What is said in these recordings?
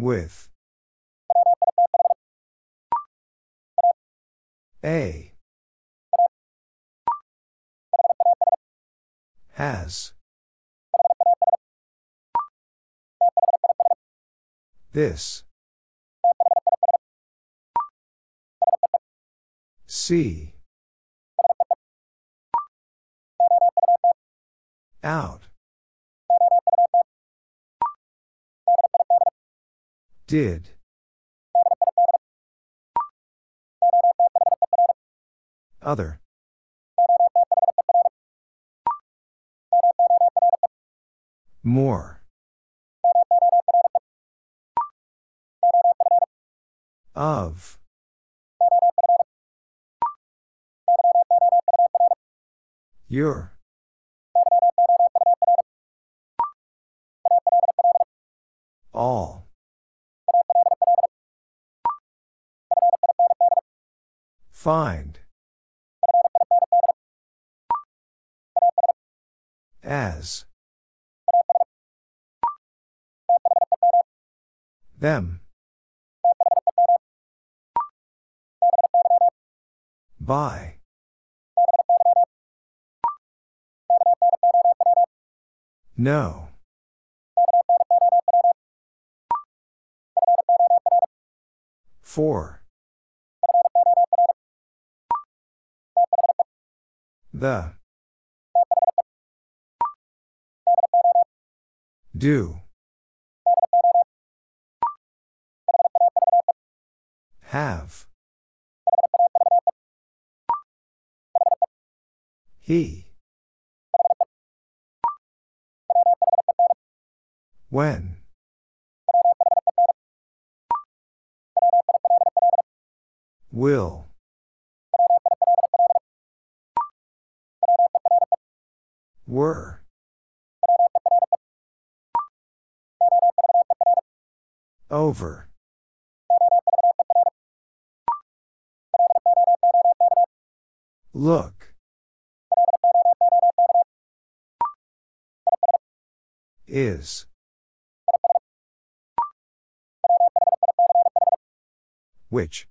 With. A. Has. This. See. Out. Did. Other. More. Of. Your. All. Find. As. Them. By. No. For. The. Do. Have. He. When. Will. Were. Over. Look. Is. Which?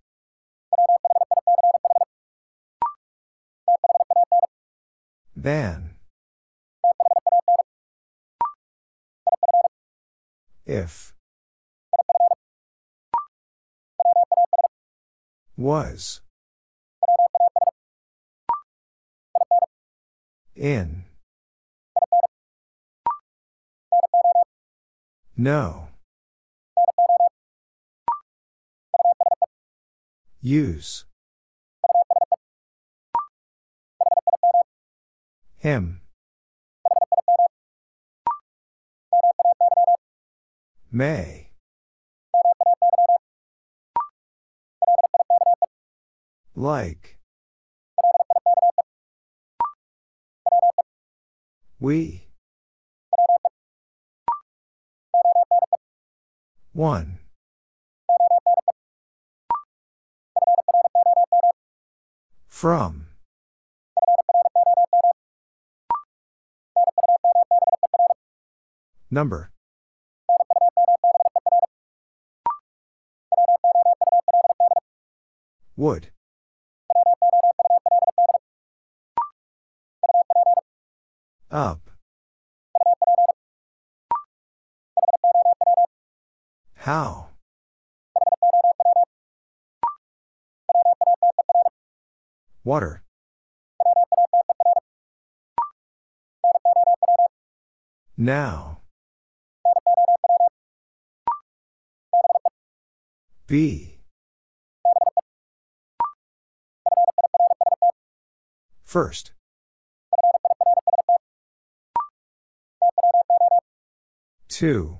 Then. If. Was. In. No. Use. Him. May. Like. We. One. From. Number. Would. Up. How? Water. Now. Be. First. Two.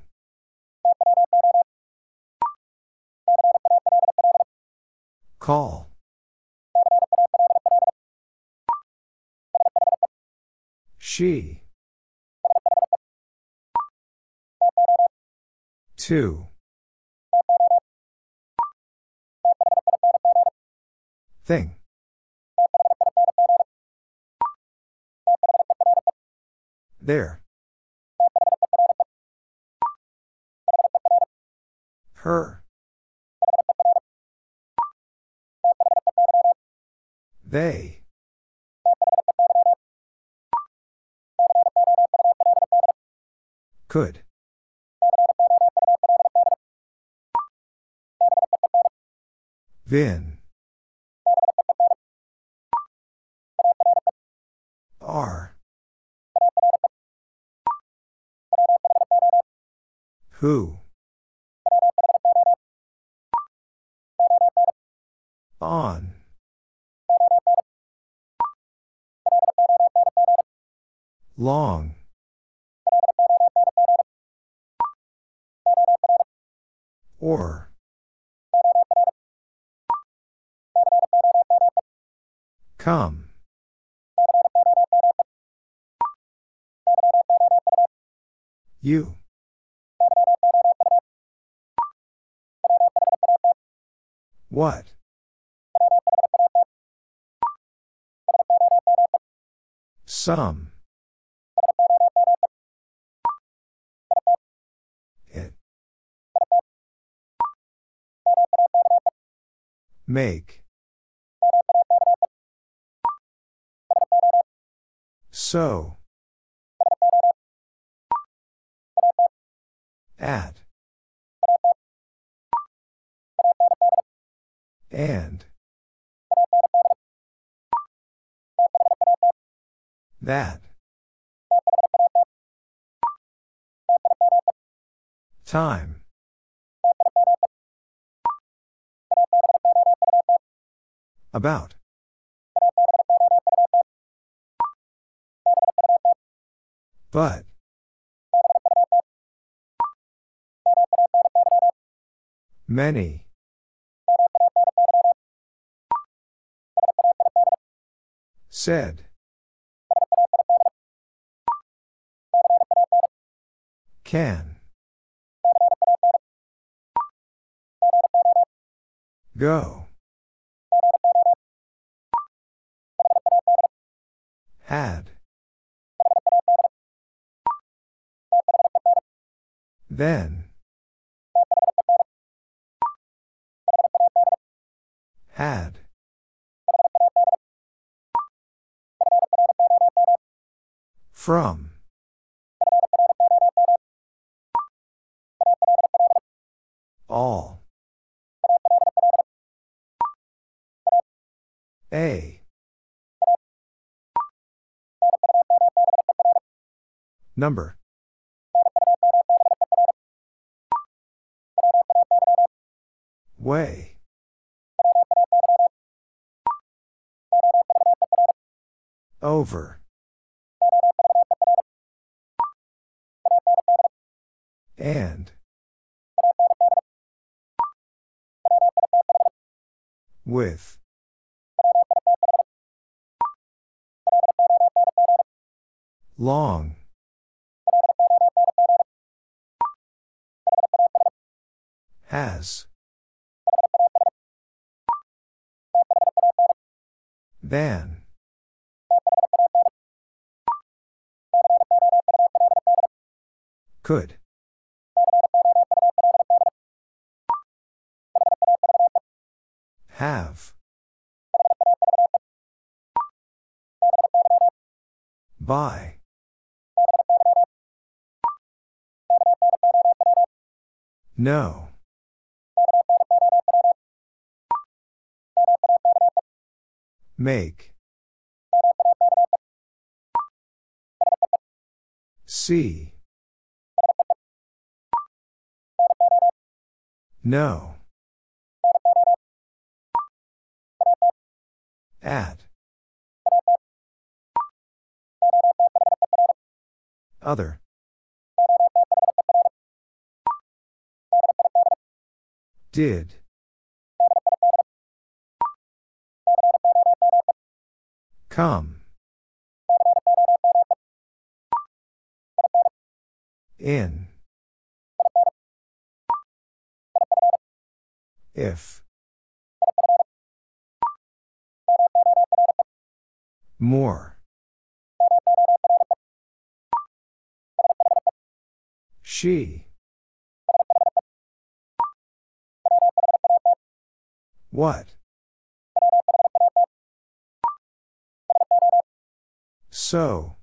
Call. She. Two. Thing. There. Her. They. Could. Vin. Are. Who? On. Long. Or. Come. You. What? Some. It. Make. So. At. And. That. Time. About. But. Many. Said. Can. Go. Had. Then. Had. From. All. A. Number. Way. Over. And. With. Long. Has. Than. Could. Have. By. No. Make. See. No. At. Other. Did. Come. In. If. More. She. What? So.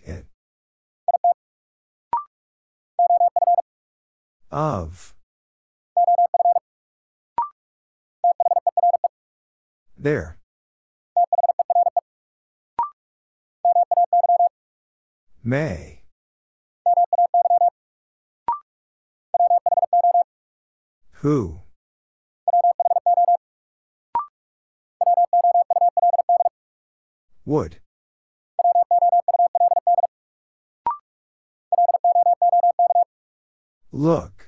It. Of. There. May. Who? Would. Look.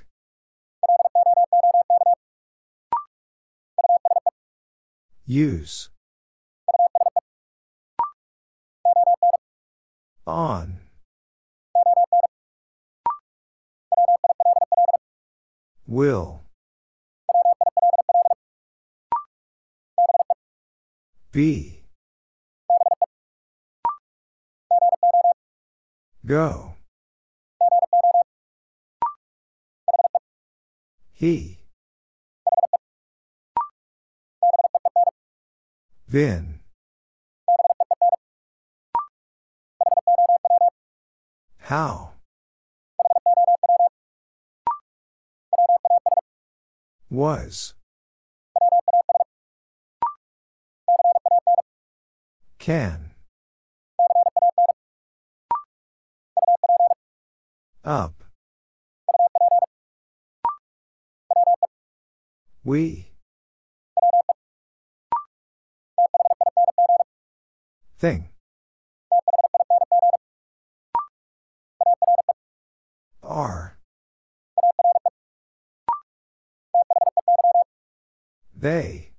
Use. On. Will. Be. Go. He. Vin. How? Was. Can. Up. We. Thing. Are. They.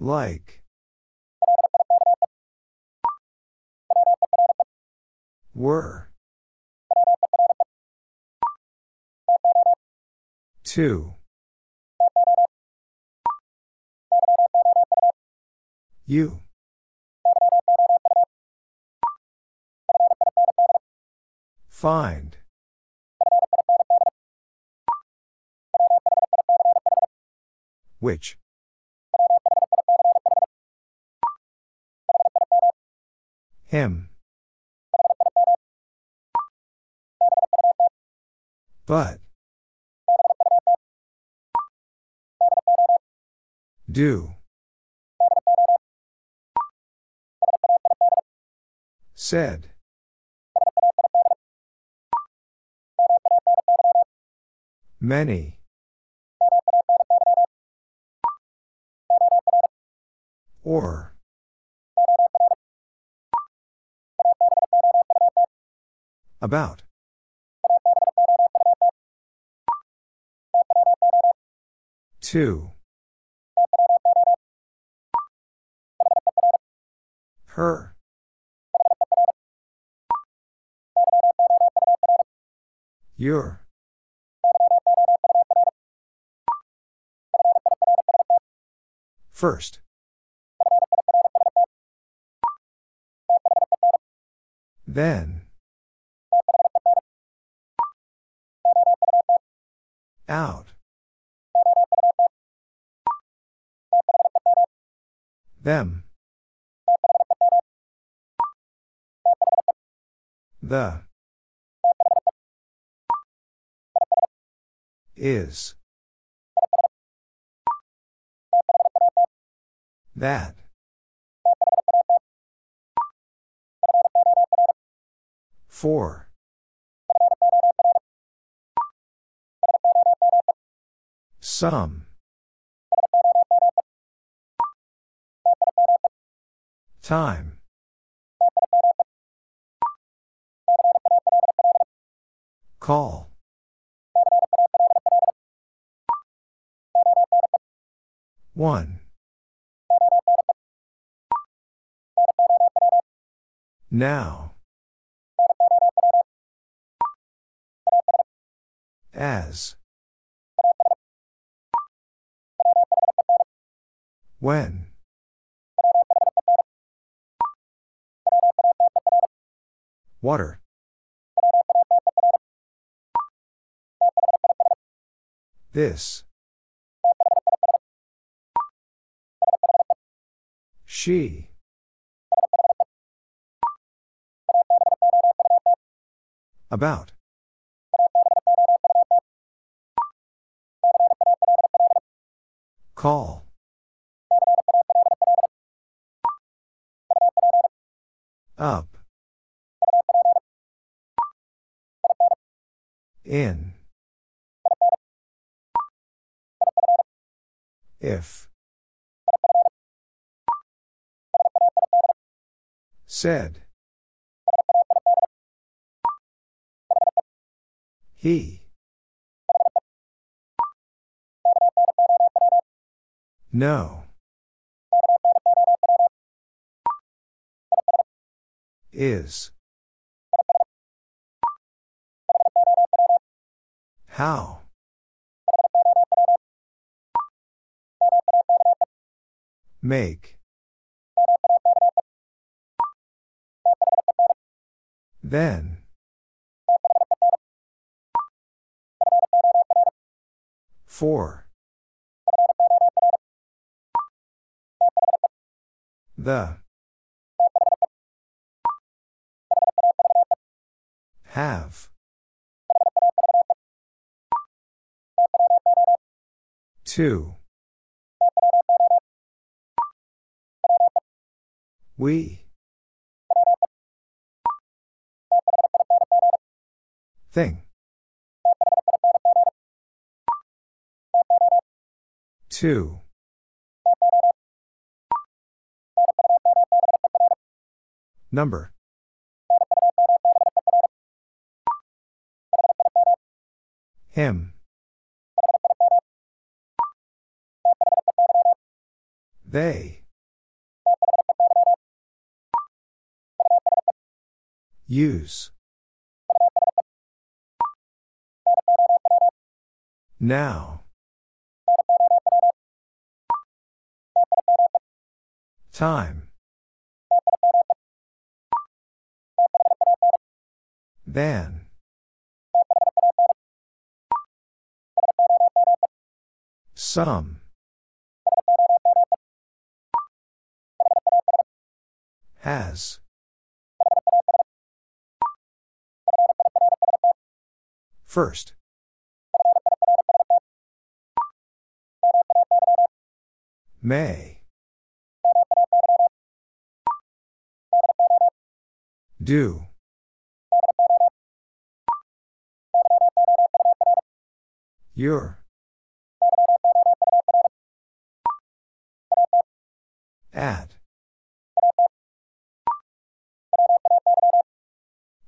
Like. Were. Two. You. Find. Which? Him. But. Do. Said. Many. Or. About. Two. Her. Your. First. Then. Out. Them. The. Is. That. Four. Some. Time. Call. 1. Now. As. When. Water. This. She. About. Call. Up. In. If. Said. He. No. Is. How? Make. Then. For. The. Have. Two. We. Thing. Two. Number. Him. They. Use. Now. Time. Then. Some. Has. First. May. Do. Your. At.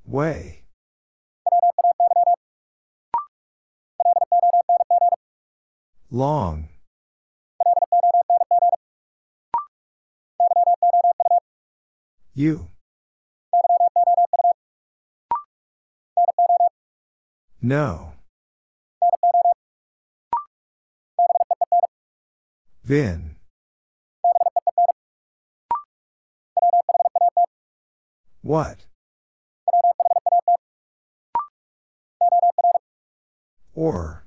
Way. Long. You. No. Vin. What? Or.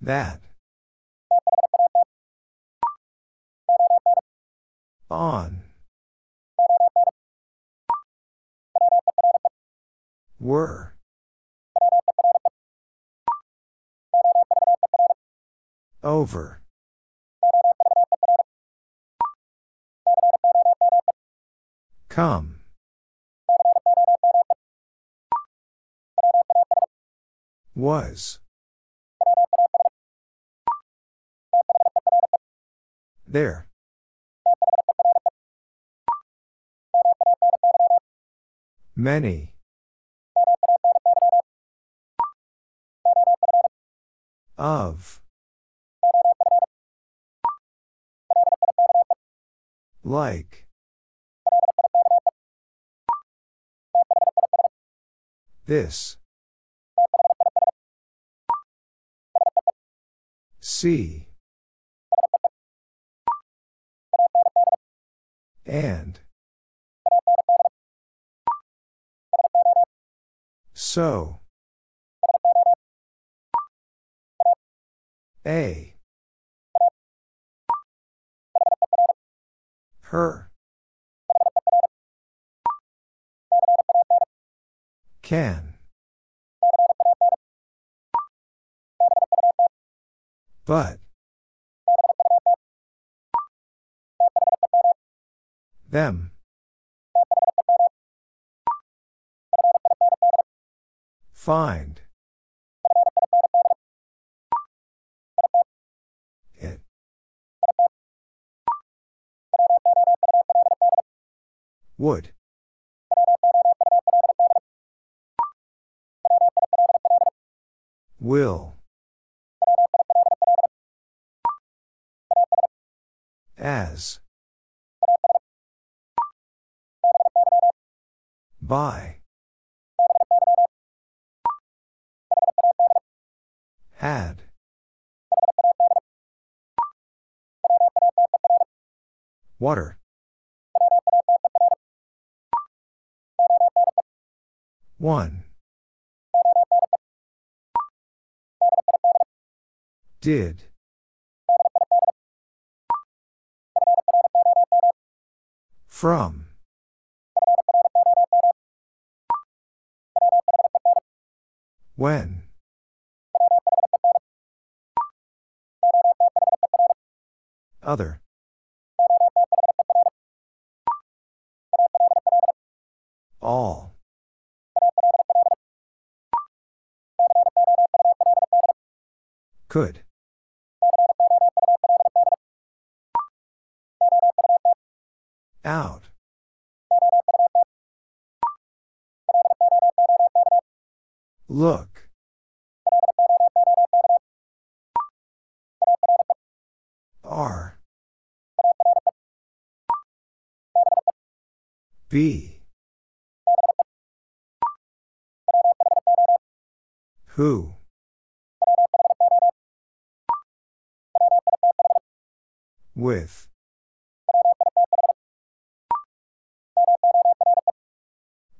That. On. Were. Over. Come. Was. There. Many. Of. Like. This. See. And. So. A. Her. Can. But. Them. Find. It. Would. Will. As. By. Had. Water. One. Did. From. When. Other. All. Could. Out. Look. B. Who? With.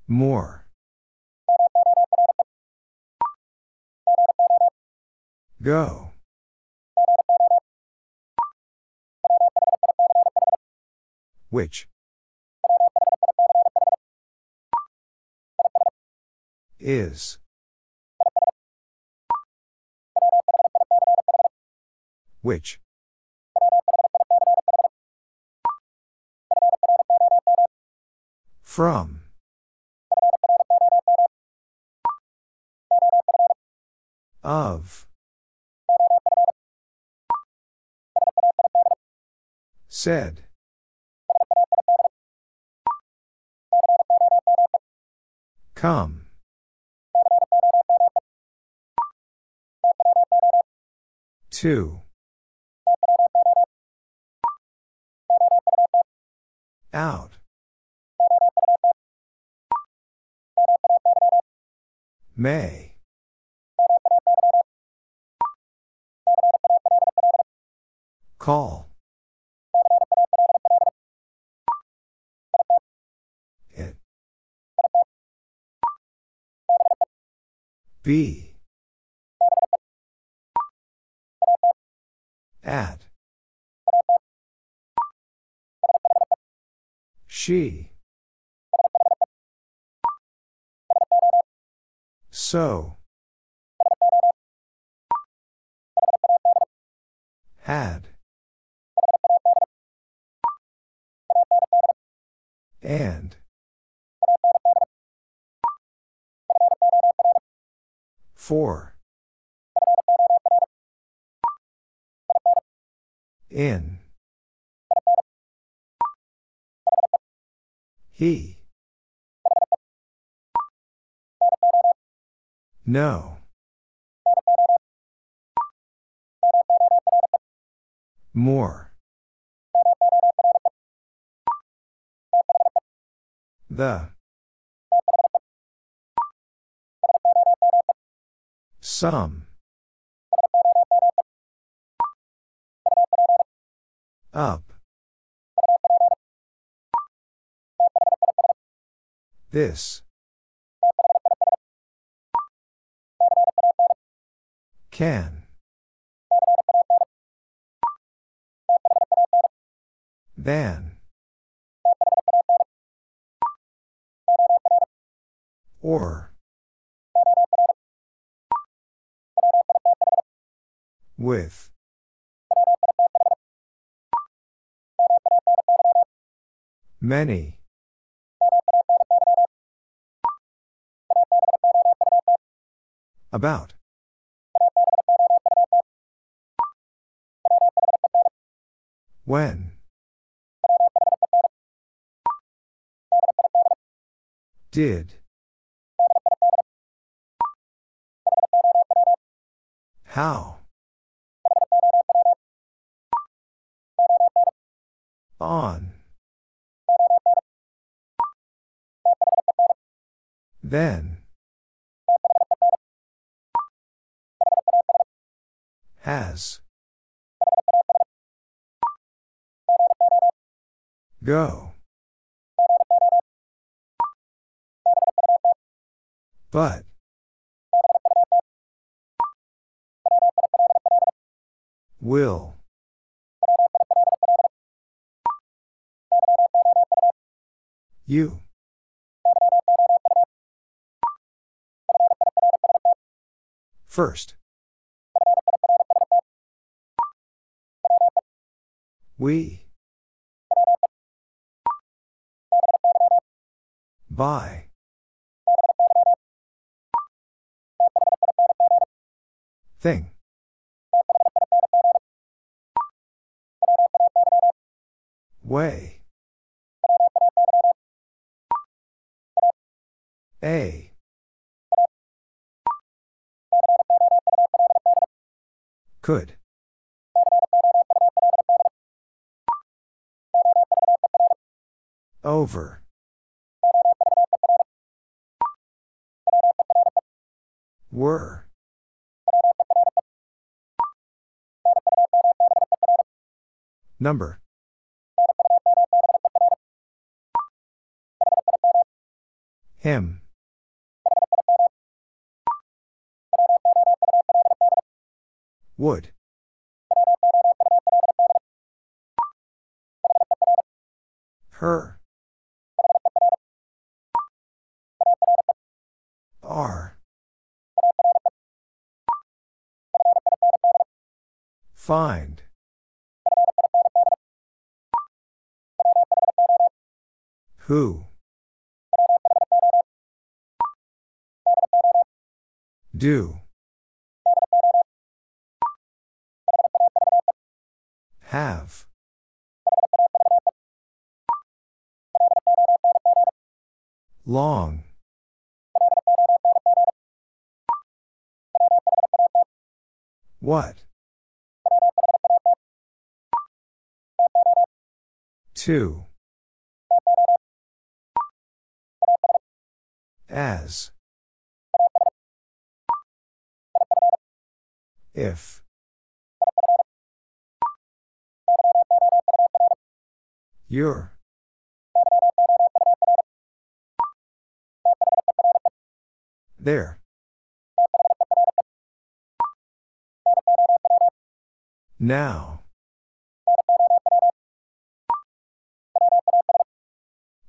More. Go. Which? Is. Which? From. Of. Said. Come. Two. Out. May. Call. It. Be. She. So. Had. And. For. In. He. No. More. The. Some. Up. This. Can. Than. Or. With. Many. About. When. Did. How? On. Then. Has. Go. But. Will. You. First. We. By. Thing. Way. A. Could. Over. Were. Number. Him. Would. Her. Find. Who? Do. Have. Long. What? Two. As. If. Your. There. Now.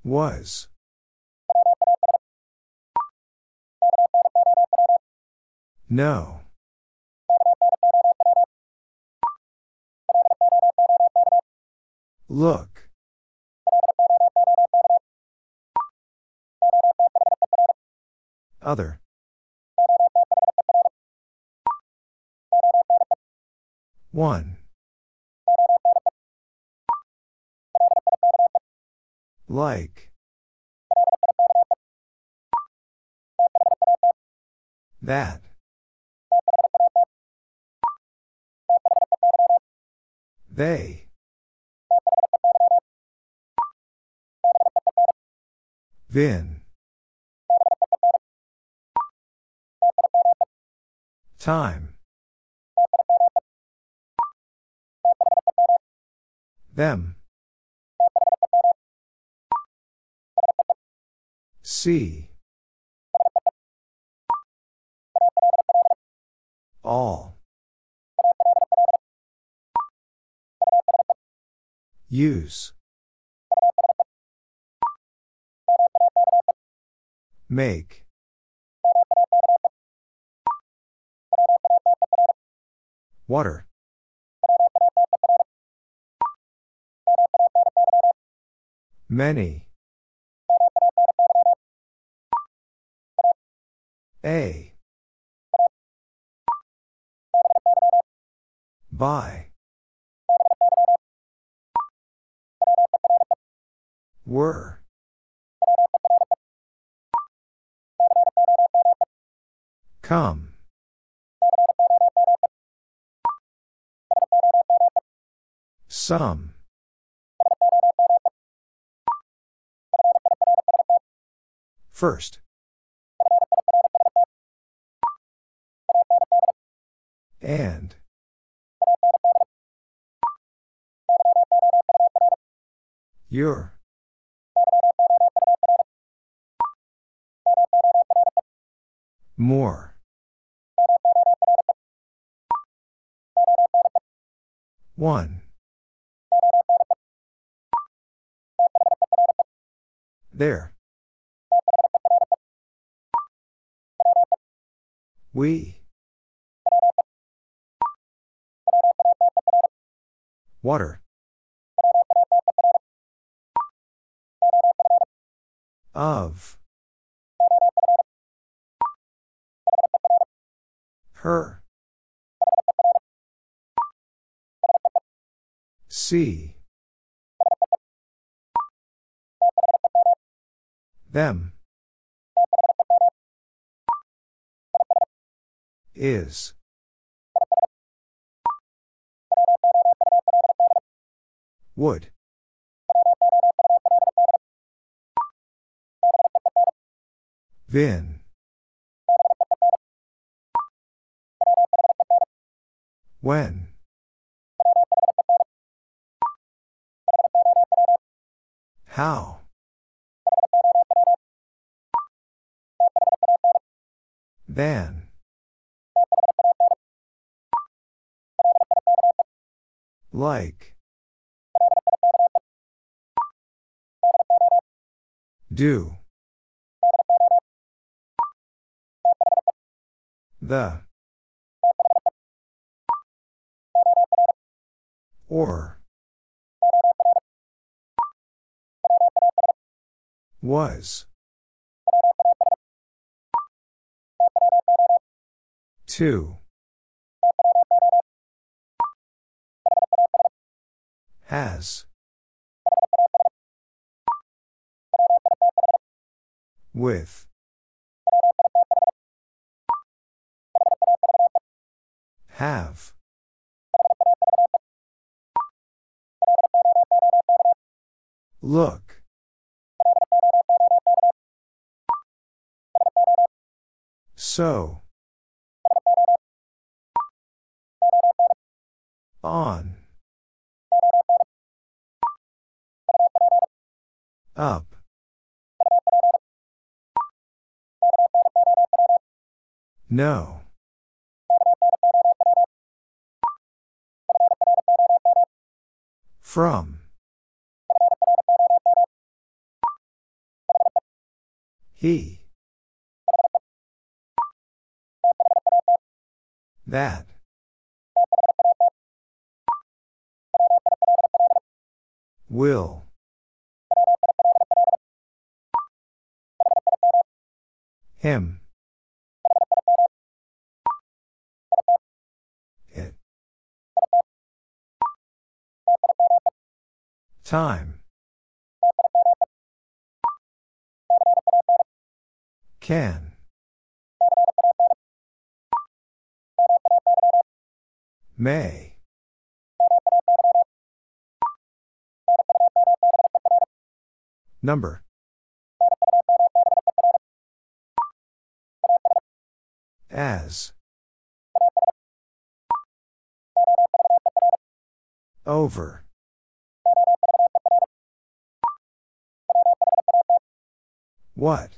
Was. No. Look. Other. One. Like. That. They. Vin. Time. Them. See. All. Use. Make. Water. Many. A. By. Were. Come. Some. First. And. Your. More. One. There. We. Water. Of. Her. See. Them. Is. Would. Vin. When. How? Then. Like. Do. The. Or. Was. Two. Has. With. Have. Look. So. On. Up. No. From. He. That. Will. Him. Time. Can. May. Number. As. Over. What?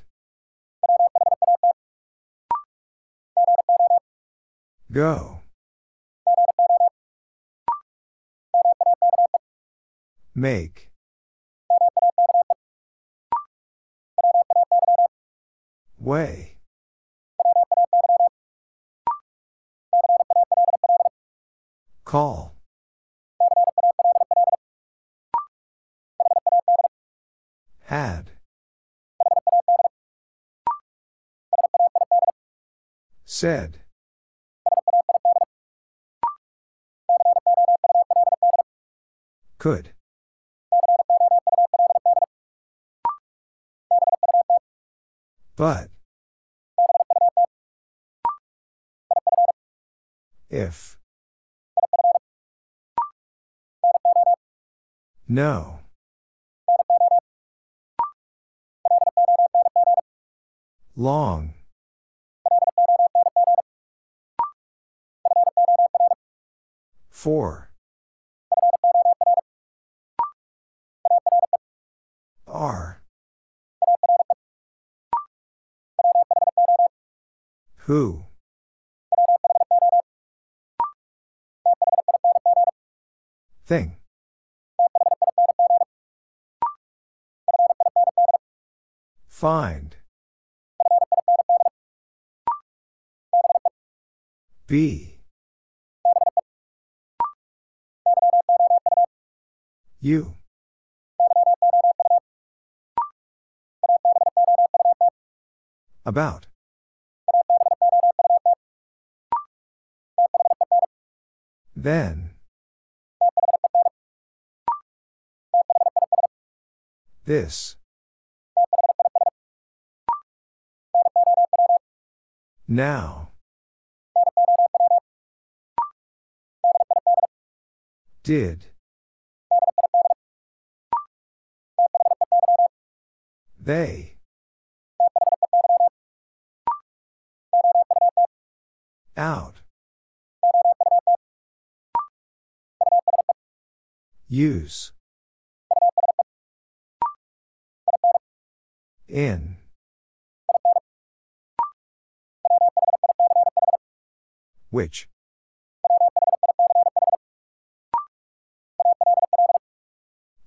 Go. Make. Way. Call. Had. Said. Could. But. If. No. Long. Four. R. Who? Thing. Find. Be. You. About. Then. This. Now. Did. They. Out. Use. In. Which?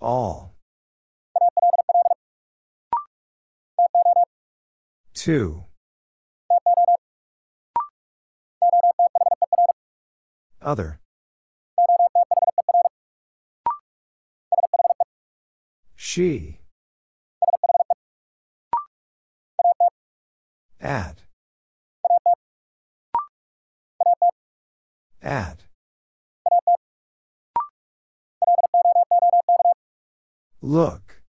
All. Two. Other. She. At. At. Look.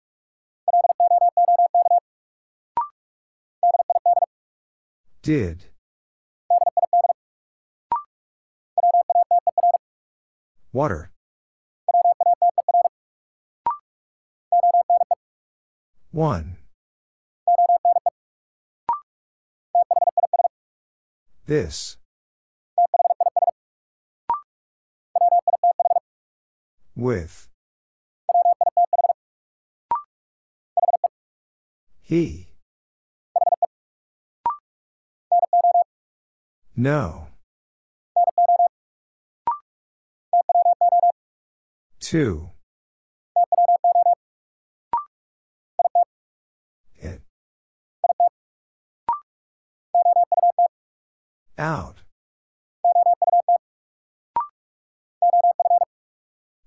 Did. Water. One. This. With. He. No. Two. It. Out.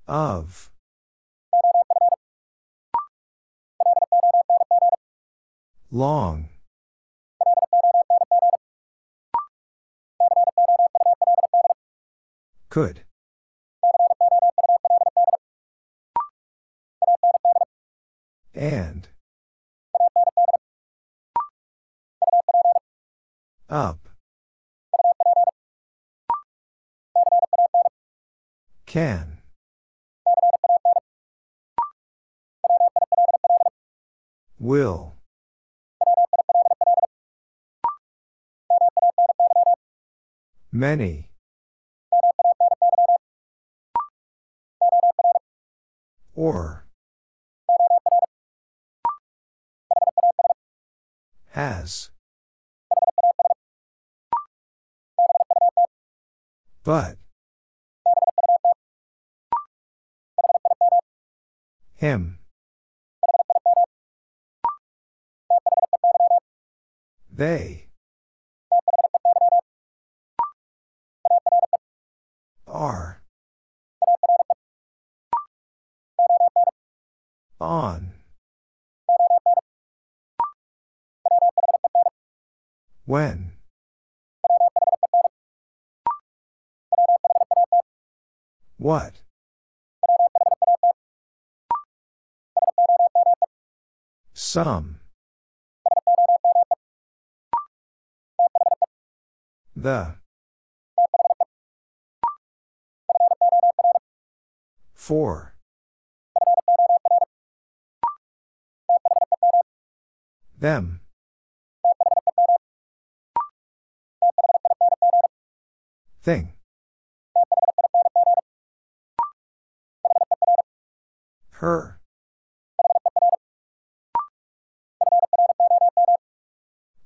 Of. Long. Could. And. Up. Can. Will. Many. Or. Has. But. Him. They. Are. On. When. What? Some. The. For. Them. Thing. Her.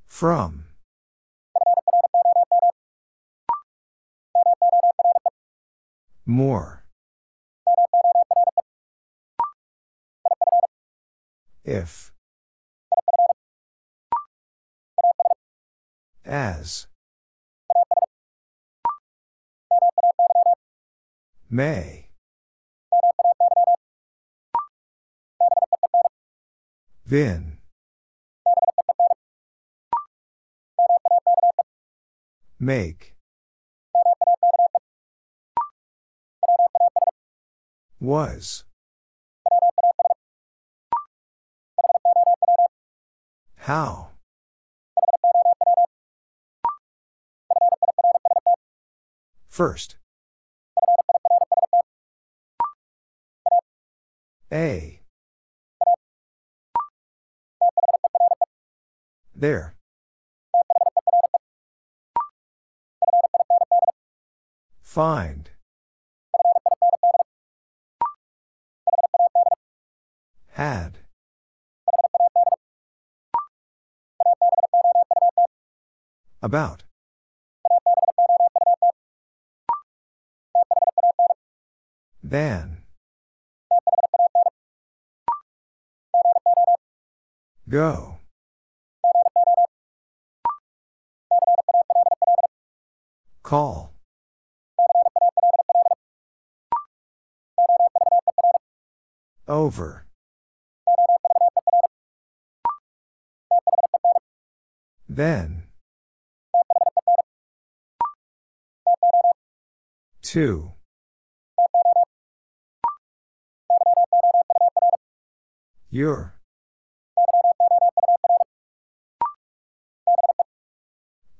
From. More. If. As. May. Vin. Make. Was. How? First. A. There. Find. Had. About. Than. Go. Call. Over. Then. Two. Your.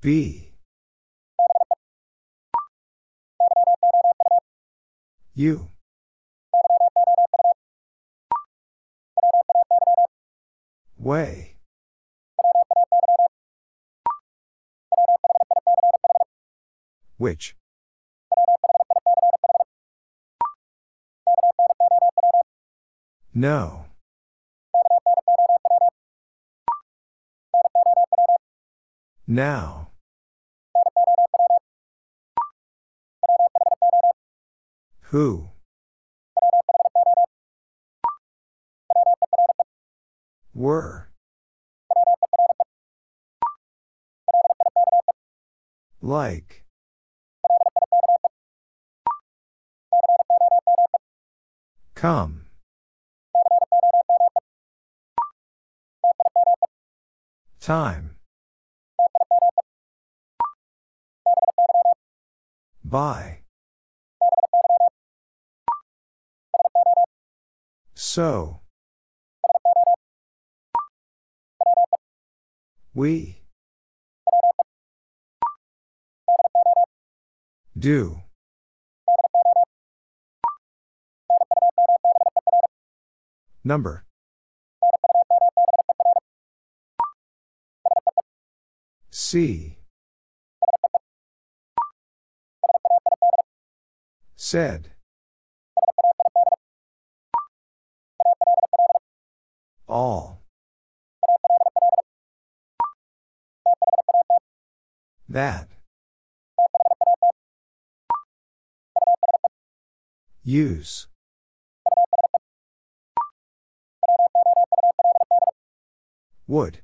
Be. You. Way. Which? No. Now. Who? Were. Like. Come. Time. By. So. We. Do. Number. See. Said. All. That. Use. Would.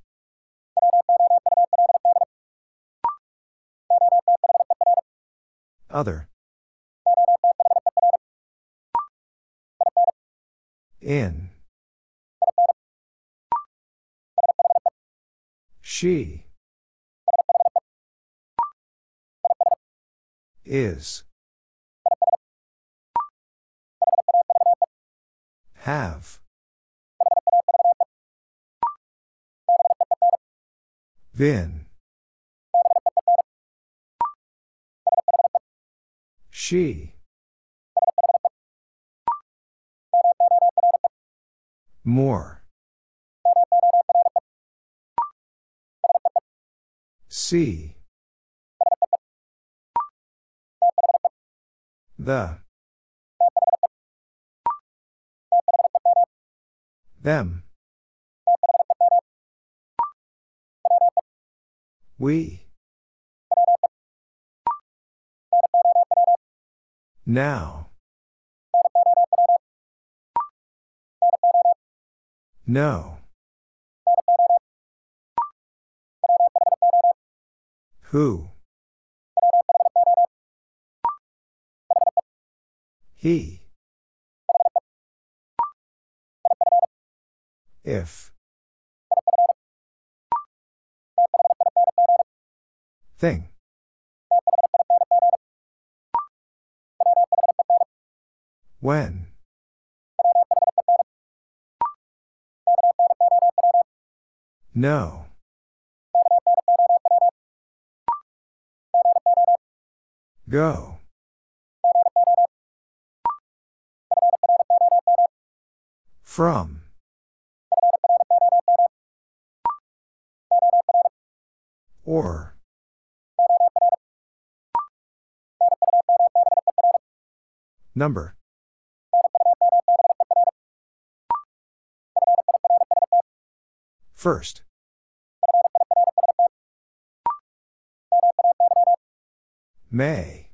Other. In. She. Is. Have. Then. She. More. See. The. Them. We. Now. No. Who? He. If. Thing. When. No. Go. From. Or. Number. First. May.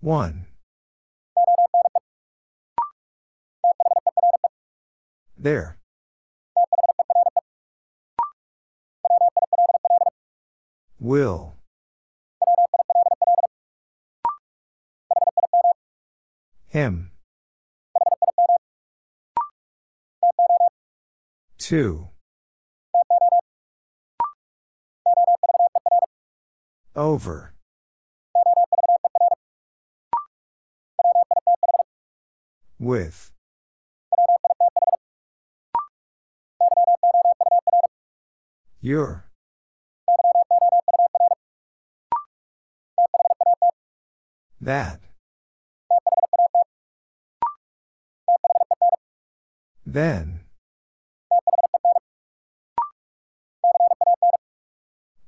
One. There. Will. Him. Two. Over. With. Your. That. Then.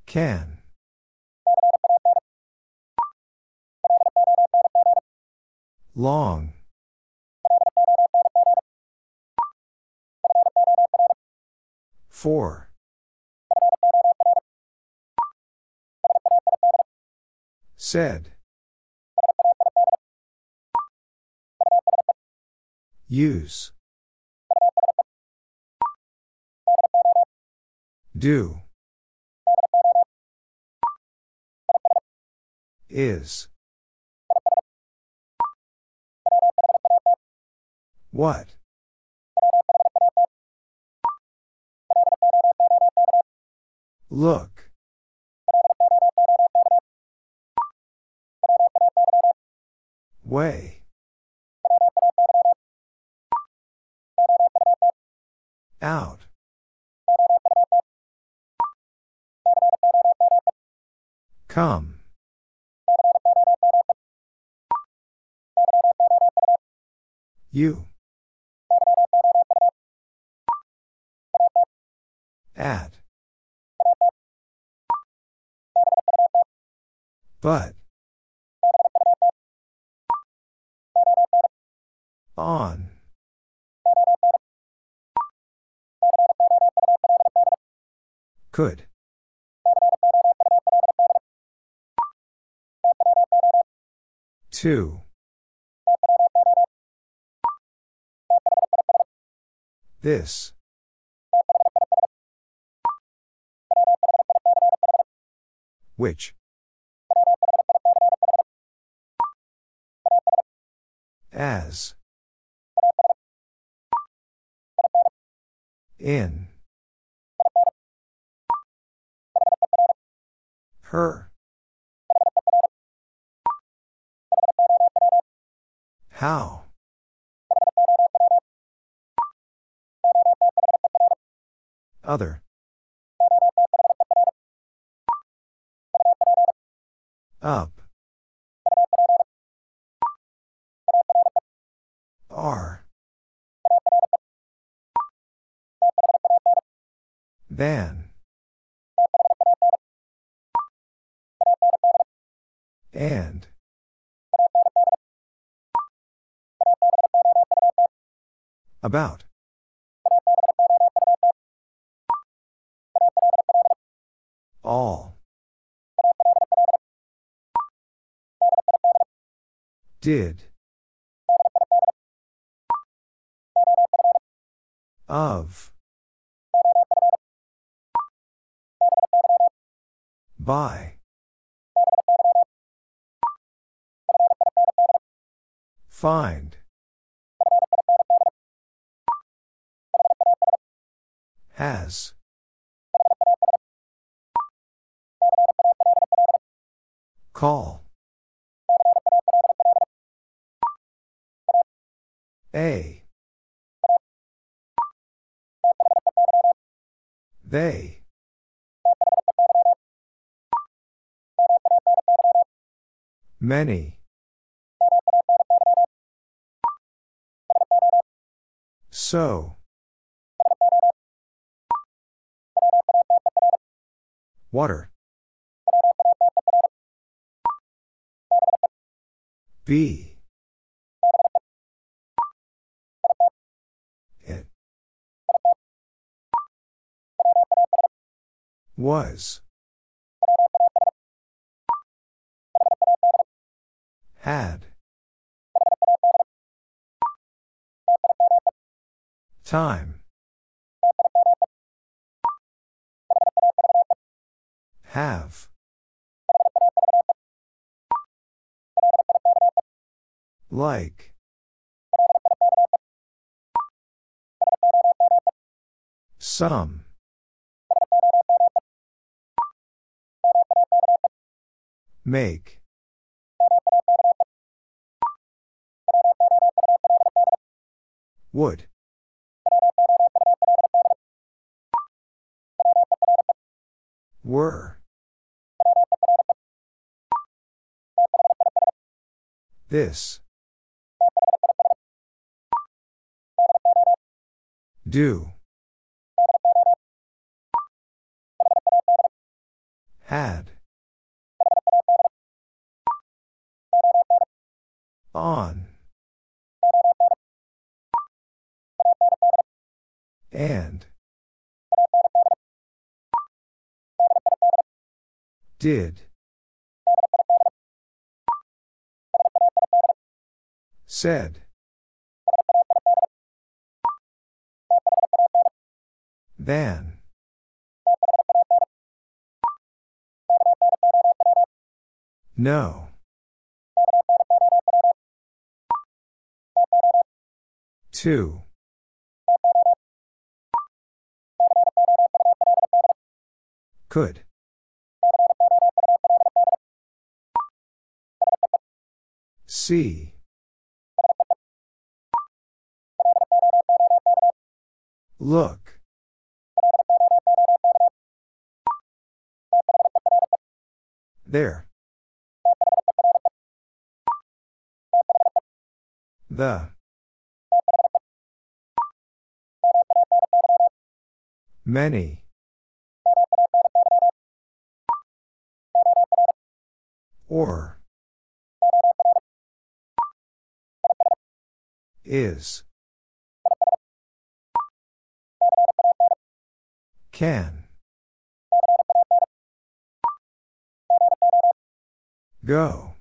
Can. Long. Four. Said. Use. Do. Is. What? Look. Way. Out. Come. You. At. But. On. Could. Two. This. Which? As. In. Her. How? Other. Up. R. Than. And. About. All. Did. Of. By. Find. Has. Call. A. They. Many. So. Water. Be. It. Was. Had. Time. Have. Like. Some. Make. Would. Were. This. Do. Had. On. And. Did. Said. Than. No. Two. Could. See. Look. There. The. Many. Or. Is. Can. Go.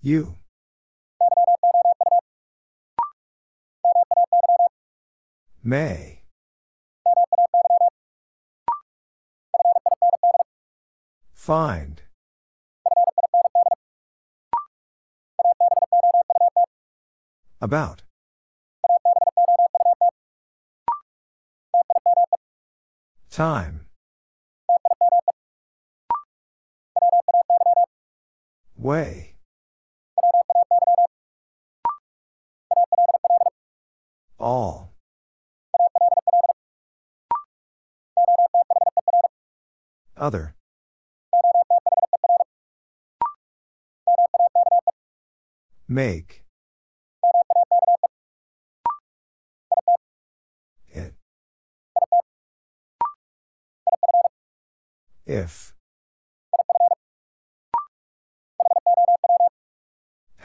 You. May. Find. About. Time. Way. All. Other. Make. It. If.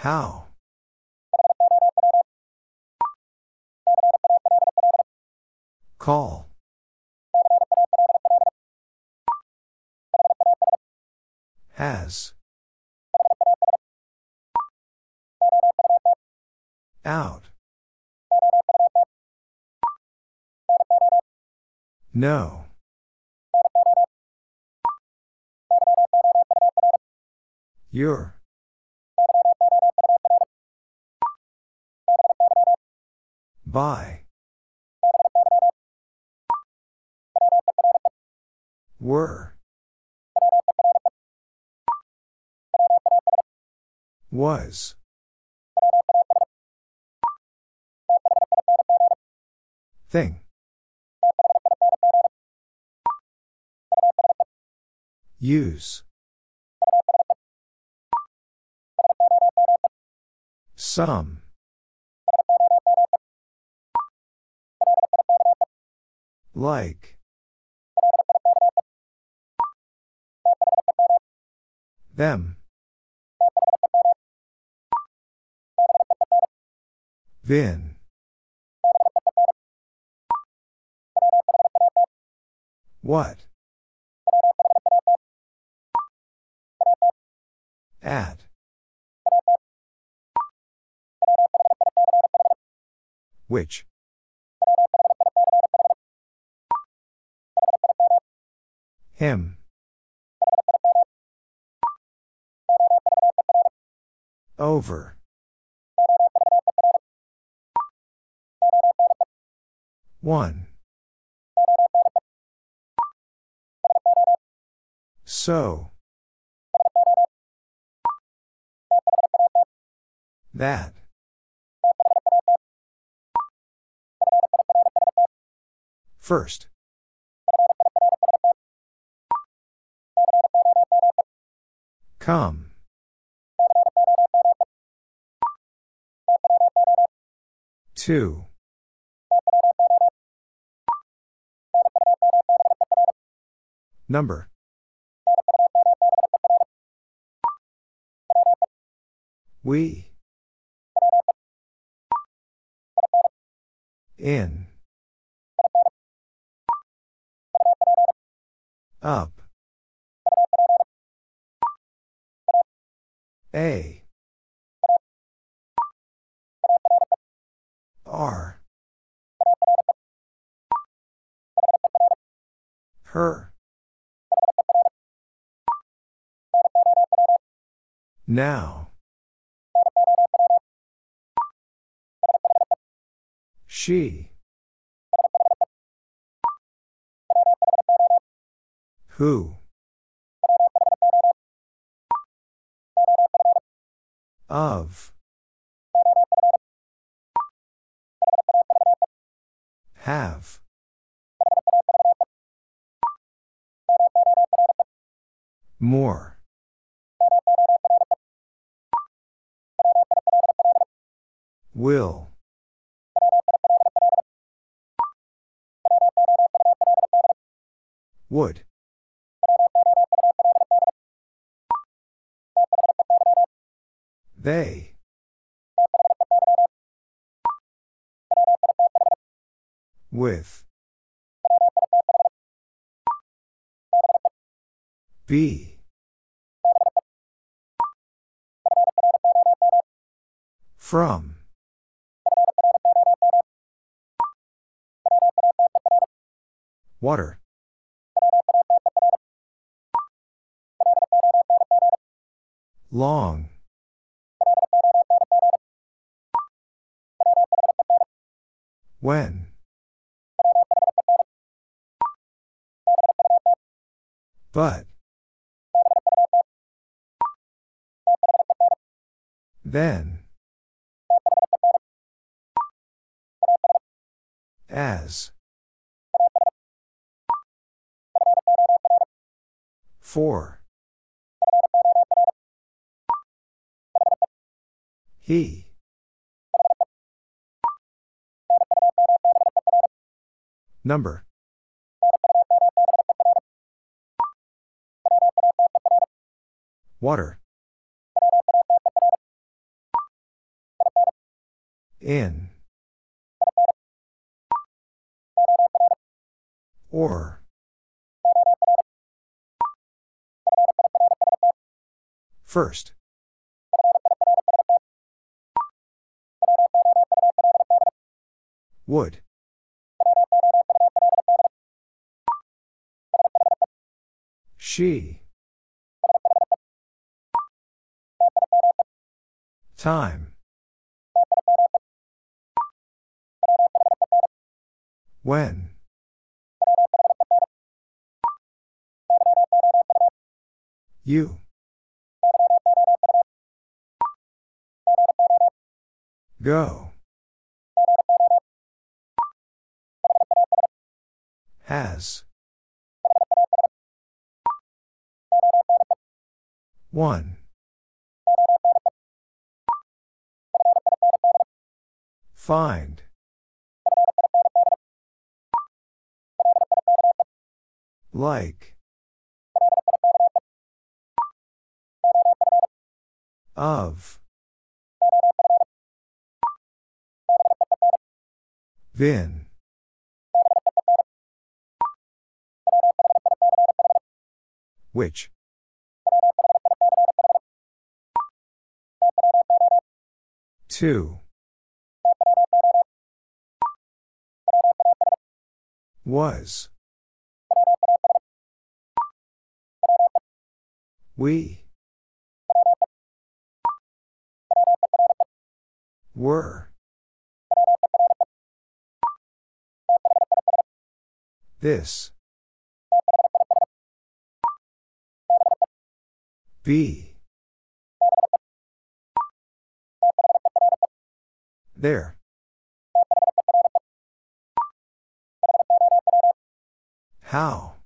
How? Call. Has. Out. No. Your. By. Were. Was. Thing. Use. Some. Like. Them. Vin. What? At. Which? Him. Over. One. So. That. First. Come. Two. Number. We. In. Up. A. R. Her. Now. She. Who? Of. Have. More. Will. Would. They. With. Be. From. Water. Long. When? But. Then. As. For. He. Number. Water. In. Or. First. Would. She. Time. When? You. Go. Has. One. Find. Like. Of. Vin. Which? Two. Was. We. Were. This. Be. There. How?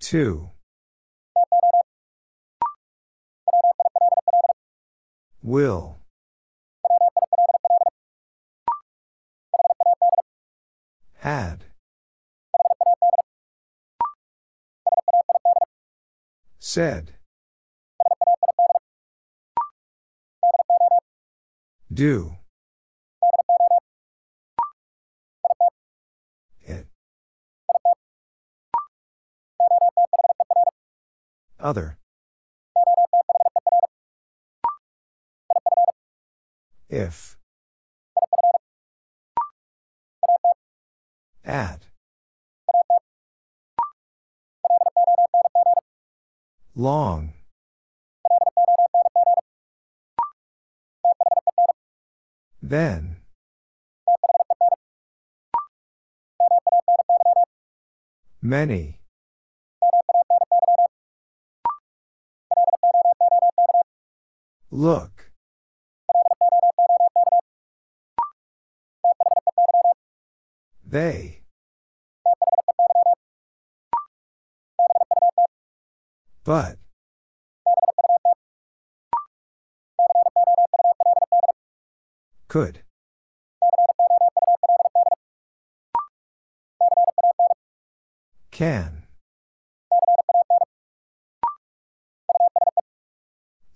Two. Will. Had. Said. Do. It. Other. If. At. Long. Then. Many. Look. They. But. Could. Can.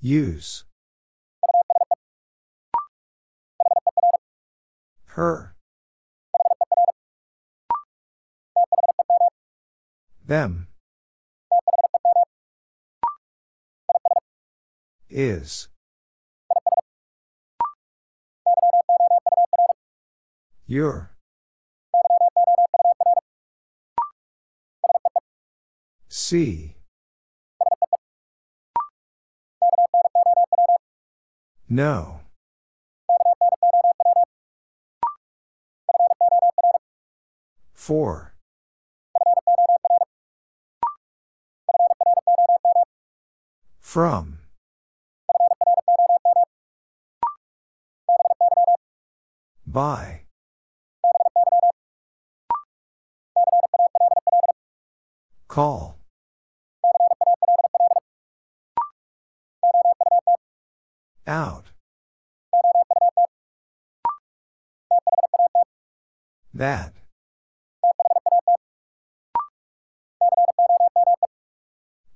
Use. Her. Them. Is. Your. See. No. Four. From. By. Call. Out. That.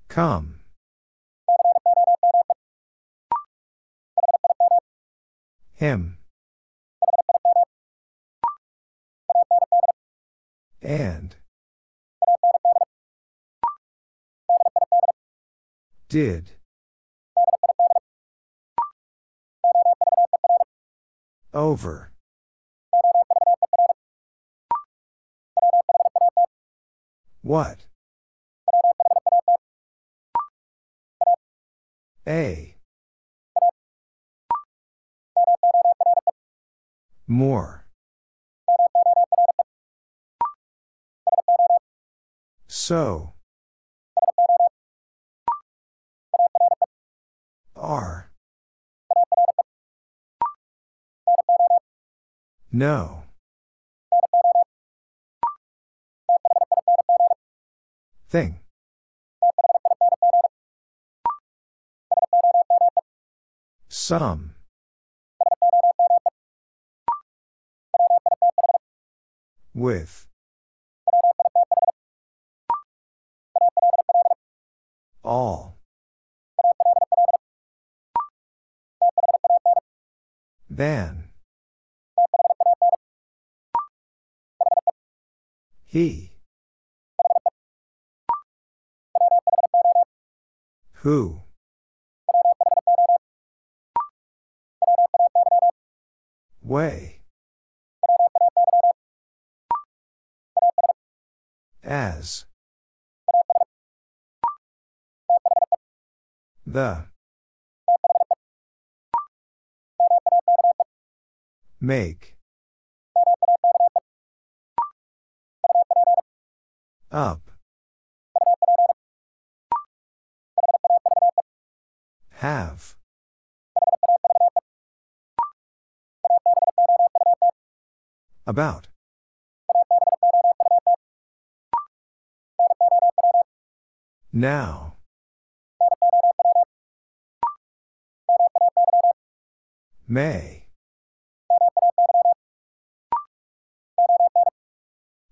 Come. Him. And. Did. Over. What? A. More. So. Are. No. Thing. Some. With. All. Than. He. Who? Way. As. The. Make. Up. Have. About. Now. May.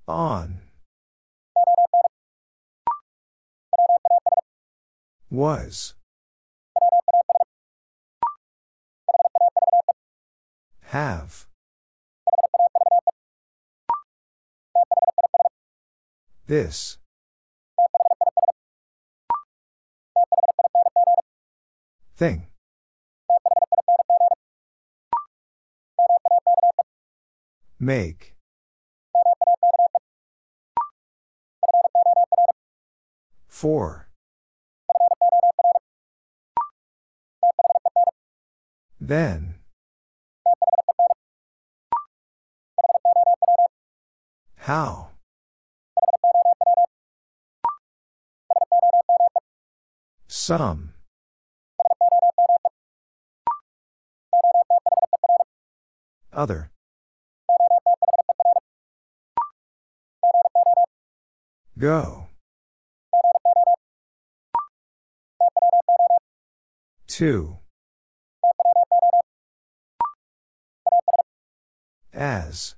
On. Was. Have. This. Thing. Make. For. Then. How? Some. Other. Go. Two. As.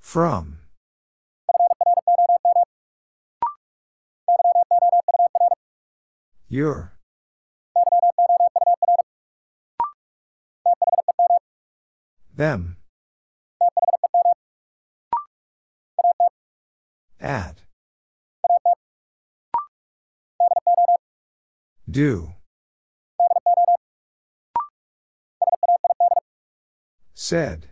From. Your. Them. At. Do. Said.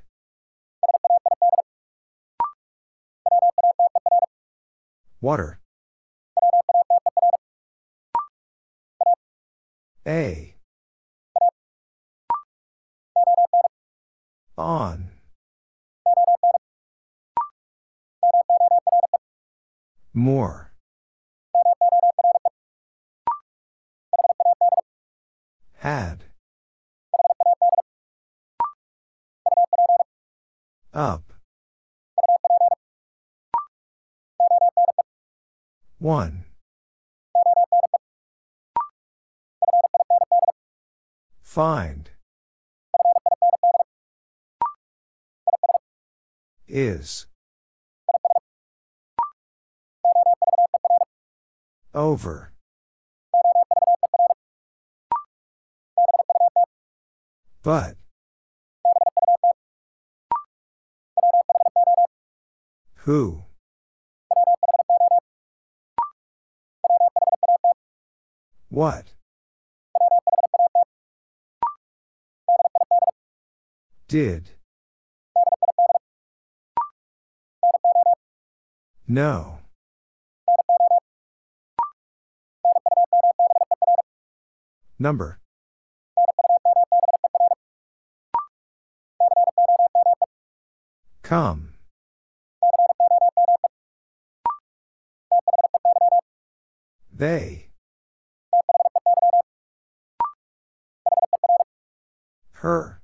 Water. A. On. More. Had. Up. One. Find. Is. Over. But. Who? What? Did. No. Number. Come. They. Her.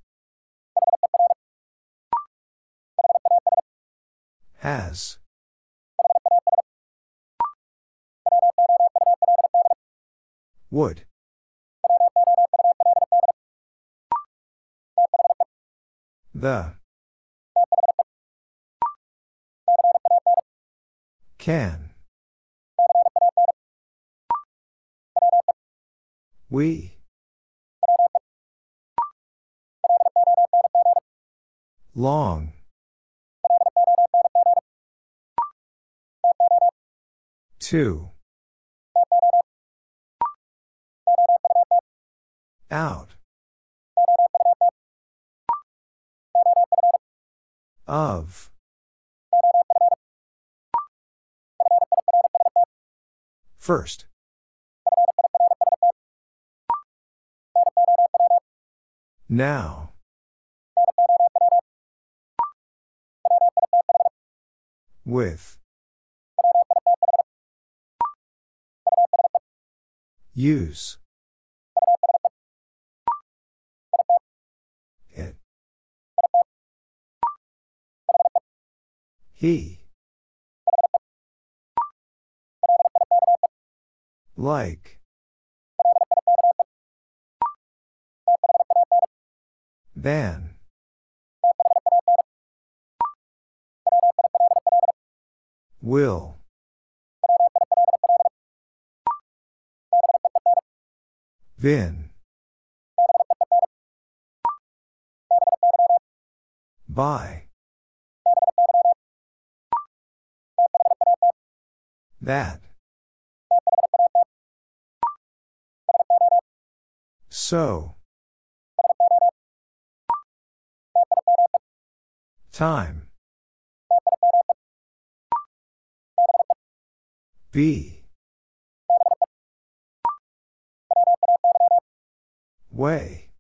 Has. Would. The. Can. We. Long. Two. Out. Of. First. Now. With. Use. It. He. Like. Than. Will. Vin. By. That. So. Time. Be. Way.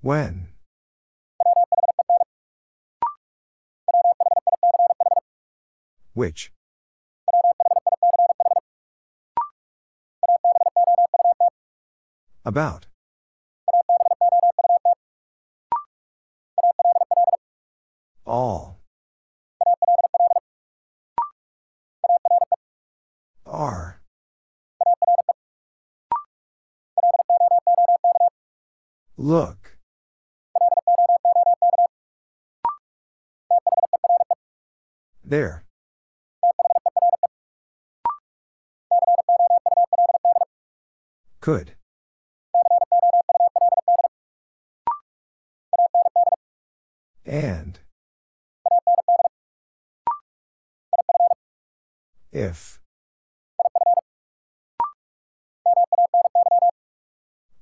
When. Which. About. All. Are. Look. There. Could. And. If.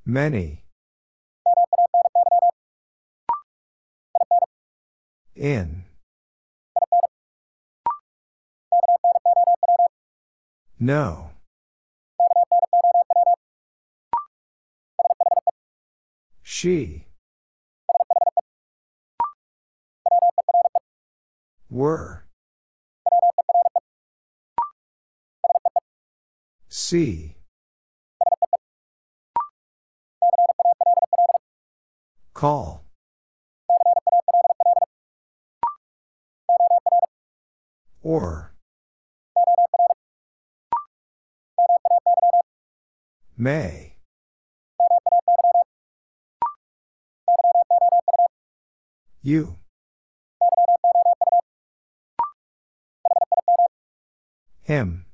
Many. In. No. She. Were. See. Call. Or. May. You. Him.